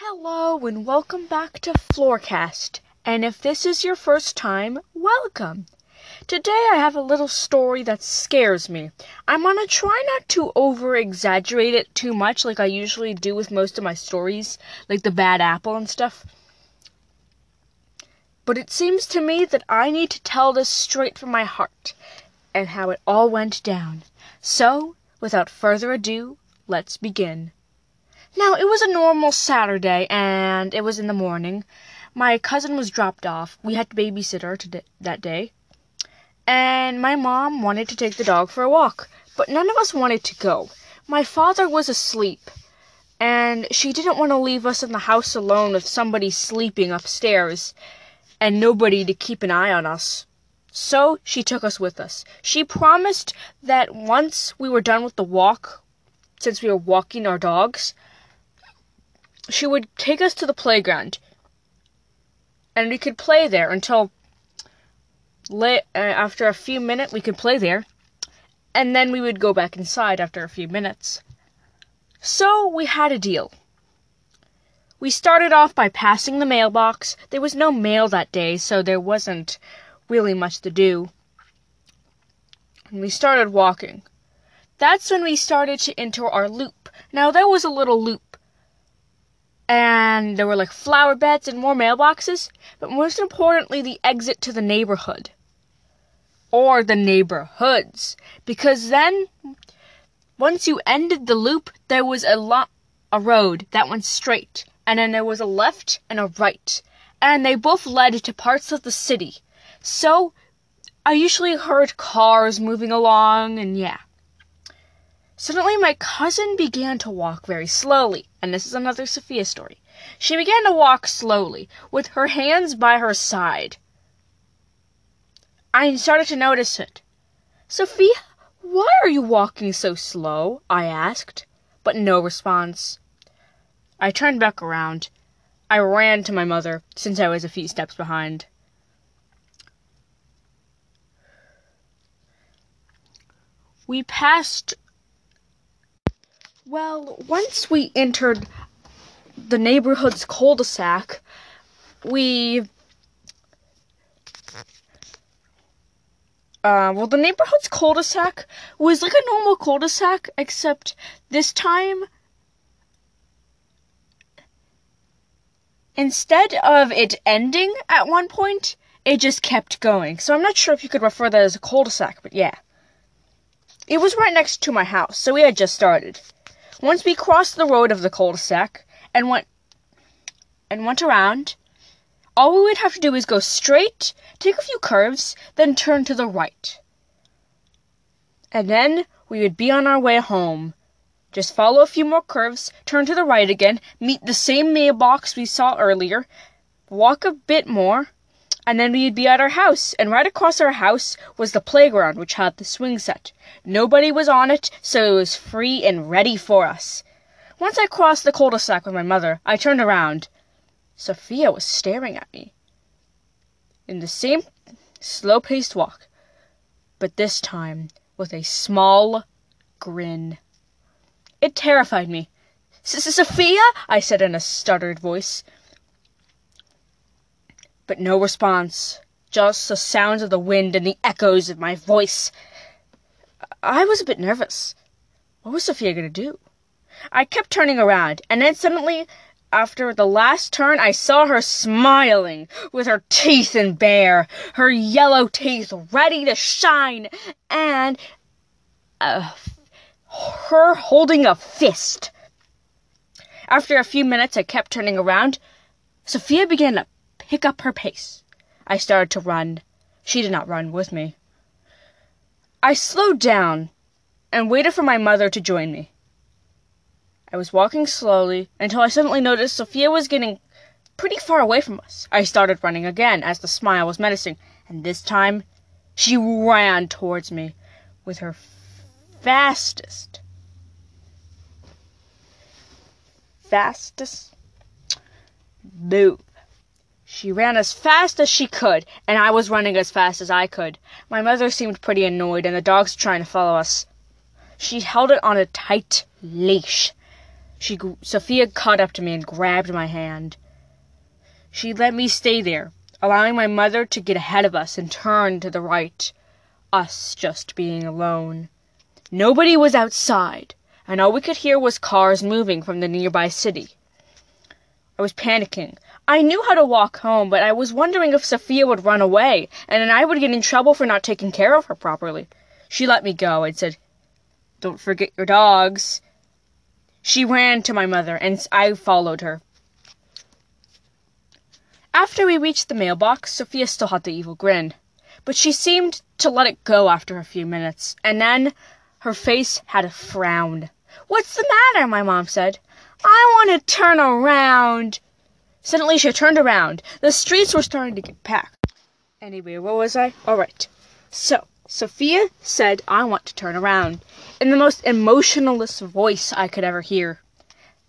Hello and welcome back to Floorcast. And if this is your first time, welcome. Today I have a little story that scares me. I'm gonna try not to over exaggerate it too much like I usually do with most of my stories, like the bad apple and stuff. But it seems to me that I need to tell this straight from my heart and how it all went down. So, without further ado, let's begin. Now, it was a normal Saturday, and it was in the morning. My cousin was dropped off. We had to babysit her to that day. And my mom wanted to take the dog for a walk, but none of us wanted to go. My father was asleep, and she didn't want to leave us in the house alone with somebody sleeping upstairs and nobody to keep an eye on us. So she took us with us. She promised that once we were done with the walk, since we were walking our dogs, she would take us to the playground. And we could play there until late, uh, after a few minutes we could play there. And then we would go back inside after a few minutes. So we had a deal. We started off by passing the mailbox. There was no mail that day so there wasn't really much to do. And we started walking. That's when we started to enter our loop. Now there was a little loop and there were like flower beds and more mailboxes, but most importantly, the exit to the neighborhood or the neighborhoods because then once you ended the loop, there was a lot a road that went straight, and then there was a left and a right, and they both led to parts of the city. So I usually heard cars moving along, and yeah. Suddenly, my cousin began to walk very slowly, and this is another Sofia story. She began to walk slowly, with her hands by her side. I started to notice it. Sofia, why are you walking so slow? I asked, but no response. I turned back around. I ran to my mother, since I was a few steps behind. We passed well, once we entered the neighborhood's cul-de-sac, we uh, well, the neighborhood's cul-de-sac was like a normal cul-de-sac, except this time, instead of it ending at one point, it just kept going. So I'm not sure if you could refer that as a cul-de-sac, but yeah. It was right next to my house, so we had just started. Once we crossed the road of the cul-de-sac and went and went around, all we would have to do is go straight, take a few curves, then turn to the right. And then we would be on our way home. Just follow a few more curves, turn to the right again, meet the same mailbox we saw earlier, walk a bit more, and then we'd be at our house, and right across our house was the playground which had the swing set. Nobody was on it, so it was free and ready for us. Once I crossed the cul-de-sac with my mother, I turned around. Sofia was staring at me. In the same slow-paced walk, but this time with a small grin. It terrified me. Sofia, I said in a stuttered voice but no response. Just the sounds of the wind and the echoes of my voice. I was a bit nervous. What was Sofia going to do? I kept turning around, and then suddenly, after the last turn, I saw her smiling, with her teeth in bare, her yellow teeth ready to shine, and uh, her holding a fist. After a few minutes, I kept turning around. Sofia began to pick up her pace. I started to run. She did not run with me. I slowed down and waited for my mother to join me. I was walking slowly until I suddenly noticed Sofia was getting pretty far away from us. I started running again as the smile was menacing, and this time she ran towards me with her fastest, fastest move. She ran as fast as she could, and I was running as fast as I could. My mother seemed pretty annoyed, and the dogs trying to follow us. She held it on a tight leash. She Sofia caught up to me and grabbed my hand. She let me stay there, allowing my mother to get ahead of us and turn to the right, us just being alone. Nobody was outside, and all we could hear was cars moving from the nearby city. I was panicking. I knew how to walk home, but I was wondering if Sofia would run away, and then I would get in trouble for not taking care of her properly. She let me go and said, Don't forget your dogs. She ran to my mother, and I followed her. After we reached the mailbox, Sofia still had the evil grin, but she seemed to let it go after a few minutes, and then her face had a frown. What's the matter? my mom said. I want to turn around. Suddenly she turned around. The streets were starting to get packed. Anyway, where was I? All right. So, Sofia said, I want to turn around, in the most emotionless voice I could ever hear.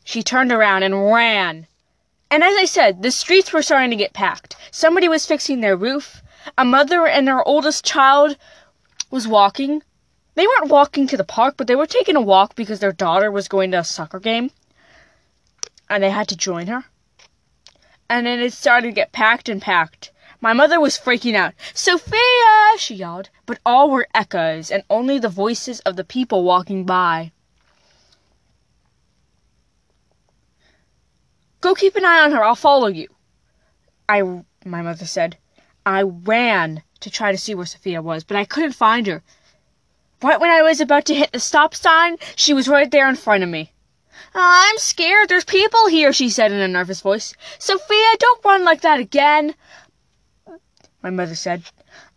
She turned around and ran. And as I said, the streets were starting to get packed. Somebody was fixing their roof. A mother and her oldest child was walking. They weren't walking to the park, but they were taking a walk because their daughter was going to a soccer game. And they had to join her. And then it started to get packed and packed. My mother was freaking out. Sofia! she yelled, but all were echoes and only the voices of the people walking by. Go keep an eye on her. I'll follow you. I, my mother said. I ran to try to see where Sofia was, but I couldn't find her. Right when I was about to hit the stop sign, she was right there in front of me. I'm scared. There's people here, she said in a nervous voice. Sofia, don't run like that again. My mother said.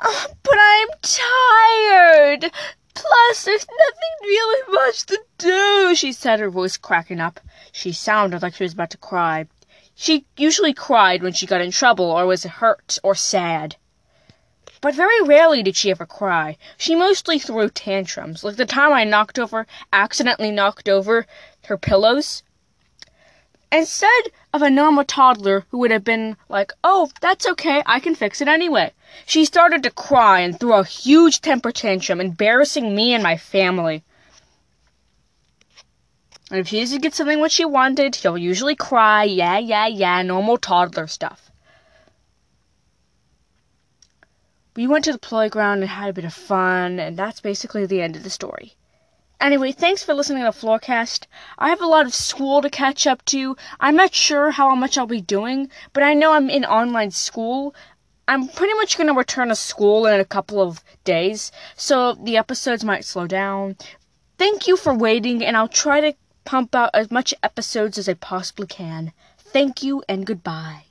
Oh, but I'm tired. Plus, there's nothing really much to do, she said, her voice cracking up. She sounded like she was about to cry. She usually cried when she got in trouble or was hurt or sad. But very rarely did she ever cry. She mostly threw tantrums, like the time I knocked over, accidentally knocked over her pillows. Instead of a normal toddler who would have been like, oh, that's okay, I can fix it anyway, she started to cry and threw a huge temper tantrum, embarrassing me and my family. And if she doesn't get something what she wanted, she'll usually cry, yeah, yeah, yeah, normal toddler stuff. We went to the playground and had a bit of fun, and that's basically the end of the story. Anyway, thanks for listening to Floorcast. I have a lot of school to catch up to. I'm not sure how much I'll be doing, but I know I'm in online school. I'm pretty much going to return to school in a couple of days, so the episodes might slow down. Thank you for waiting, and I'll try to pump out as much episodes as I possibly can. Thank you and goodbye.